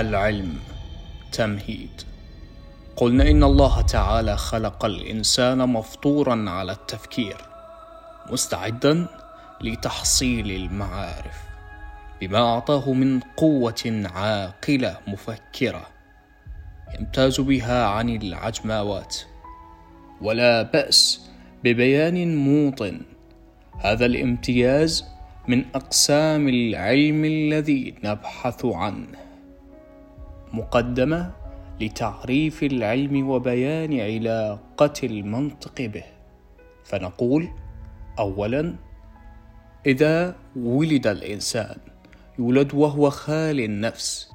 العلم تمهيد. قلنا إن الله تعالى خلق الإنسان مفطورا على التفكير مستعدا لتحصيل المعارف بما أعطاه من قوة عاقلة مفكرة يمتاز بها عن العجماوات. ولا بأس ببيان موطن هذا الامتياز من أقسام العلم الذي نبحث عنه. مقدمة لتعريف العلم وبيان علاقة المنطق به. فنقول اولا إذا ولد الإنسان يولد وهو خال النفس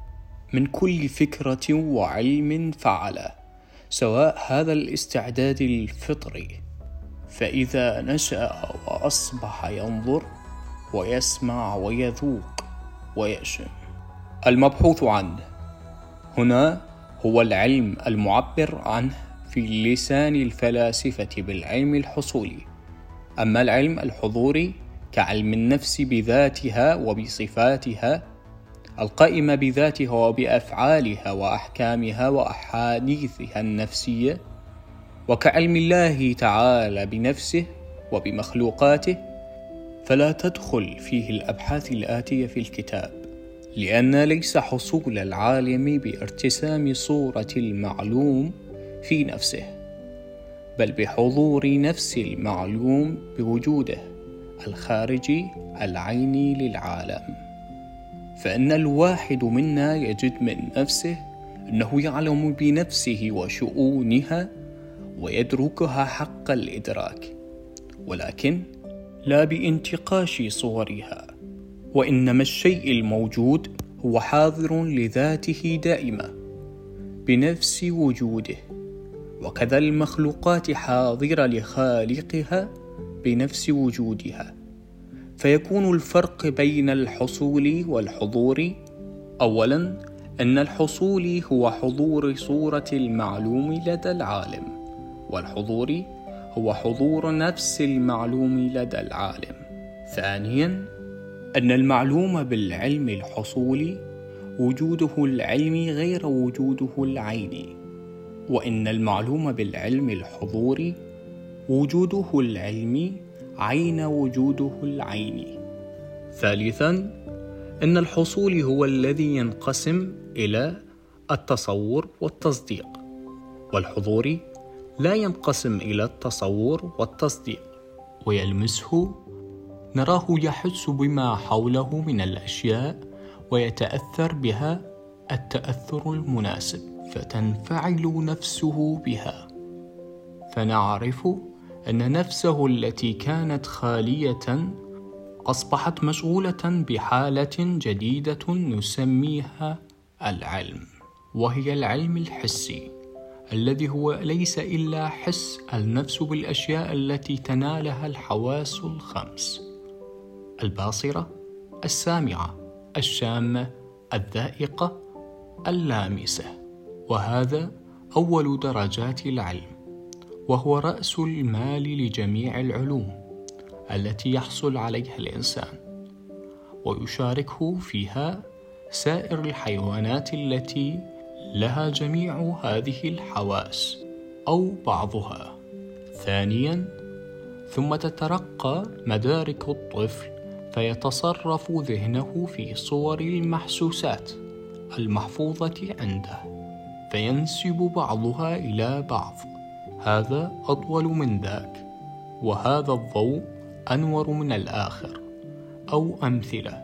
من كل فكرة وعلم فعله سواء هذا الاستعداد الفطري. فإذا نشأ وأصبح ينظر ويسمع ويذوق ويشم. المبحوث عنه. هنا هو العلم المعبر عنه في لسان الفلاسفة بالعلم الحصولي. أما العلم الحضوري كعلم النفس بذاتها وبصفاتها القائمة بذاتها وبأفعالها وأحكامها وأحاديثها النفسية وكعلم الله تعالى بنفسه وبمخلوقاته فلا تدخل فيه الأبحاث الآتية في الكتاب. لأن ليس حصول العالم بارتسام صورة المعلوم في نفسه بل بحضور نفس المعلوم بوجوده الخارجي العيني للعالم. فإن الواحد منا يجد من نفسه أنه يعلم بنفسه وشؤونها ويدركها حق الإدراك ولكن لا بانتقاش صورها. وإنما الشيء الموجود هو حاضر لذاته دائما بنفس وجوده وكذا المخلوقات حاضرة لخالقها بنفس وجودها فيكون الفرق بين الحصول والحضور. اولا أن الحصول هو حضور صورة المعلوم لدى العالم والحضور هو حضور نفس المعلوم لدى العالم. ثانيا أن المعلوم بالعلم الحصولي وجوده العلمي غير وجوده العيني وأن المعلوم بالعلم الحضوري وجوده العلمي عين وجوده العيني ثالثا أن الحصول هو الذي ينقسم إلى التصور والتصديق والحضوري لا ينقسم إلى التصور والتصديق ويلمسه نراه يحس بما حوله من الأشياء ويتأثر بها التأثر المناسب فتنفعل نفسه بها. فنعرف أن نفسه التي كانت خالية أصبحت مشغولة بحالة جديدة نسميها العلم وهي العلم الحسي الذي هو ليس إلا حس النفس بالأشياء التي تنالها الحواس الخمس. الباصرة السامعة الشامة الذائقة اللامسة. وهذا أول درجات العلم وهو رأس المال لجميع العلوم التي يحصل عليها الإنسان. ويشاركه فيها سائر الحيوانات التي لها جميع هذه الحواس أو بعضها. ثانيا ثم تترقى مدارك الطفل فيتصرف ذهنه في صور المحسوسات المحفوظة عنده فينسب بعضها إلى بعض. هذا أطول من ذاك وهذا الضوء أنور من الآخر أو أمثلة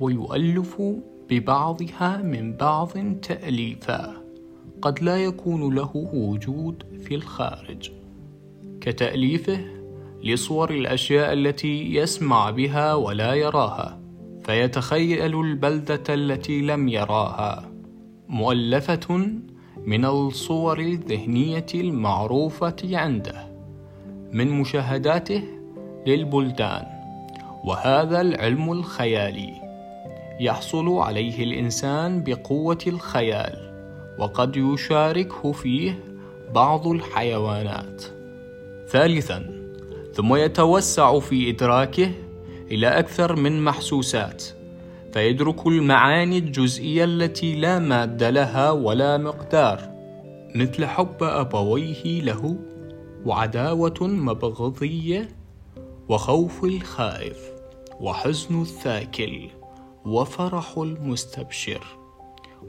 ويؤلف ببعضها من بعض تأليفا قد لا يكون له وجود في الخارج. كتأليفه لصور الأشياء التي يسمع بها ولا يراها فيتخيل البلدة التي لم يراها. مؤلفة من الصور الذهنية المعروفة عنده. من مشاهداته للبلدان. وهذا العلم الخيالي. يحصل عليه الإنسان بقوة الخيال وقد يشاركه فيه بعض الحيوانات. ثالثا ثم يتوسع في إدراكه إلى أكثر من محسوسات فيدرك المعاني الجزئية التي لا ماد لها ولا مقدار مثل حب أبويه له وعداوة مبغضية وخوف الخائف وحزن الثاكل وفرح المستبشر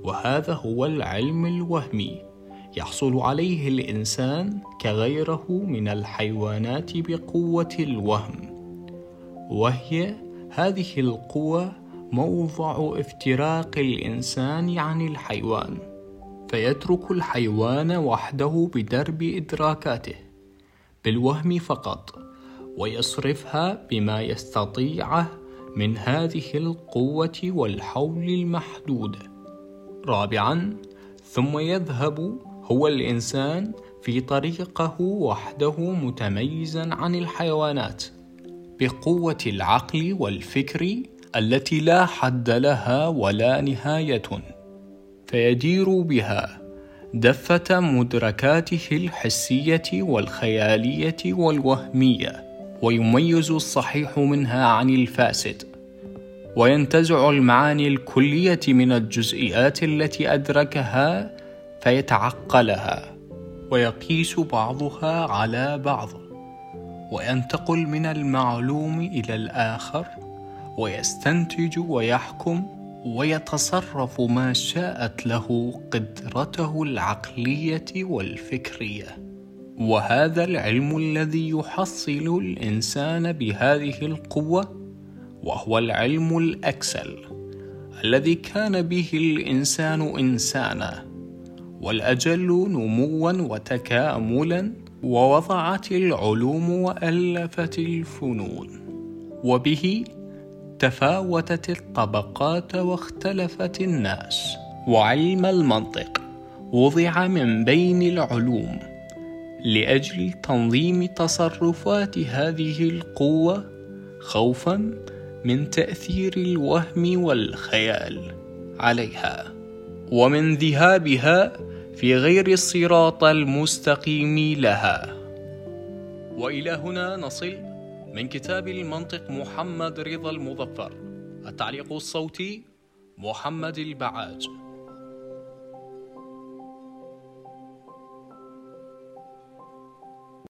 وهذا هو العلم الوهمي. يحصل عليه الإنسان كغيره من الحيوانات بقوة الوهم. وهي هذه القوة موضع افتراق الإنسان عن الحيوان فيترك الحيوان وحده بدرب إدراكاته بالوهم فقط ويصرفها بما يستطيعه من هذه القوة والحول المحدود. رابعا ثم يذهب هو الإنسان في طريقه وحده متميزا عن الحيوانات بقوة العقل والفكر التي لا حد لها ولا نهاية فيدير بها دفة مدركاته الحسية والخيالية والوهمية ويميز الصحيح منها عن الفاسد وينتزع المعاني الكلية من الجزئيات التي أدركها فيتعقلها. ويقيس بعضها على بعض وينتقل من المعلوم إلى الآخر ويستنتج ويحكم ويتصرف ما شاءت له قدرته العقلية والفكرية. وهذا العلم الذي يحصل الإنسان بهذه القوة وهو العلم الأكسل الذي كان به الإنسان إنسانا. والأجل نموا وتكاملا ووضعت العلوم وألفت الفنون. وبه تفاوتت الطبقات واختلفت الناس. وعلم المنطق وضع من بين العلوم. لأجل تنظيم تصرفات هذه القوة خوفا من تأثير الوهم والخيال عليها. ومن ذهابها في غير الصراط المستقيم لها. وإلى هنا نصل من كتاب المنطق محمد رضا المظفر. التعليق الصوتي محمد البعاج.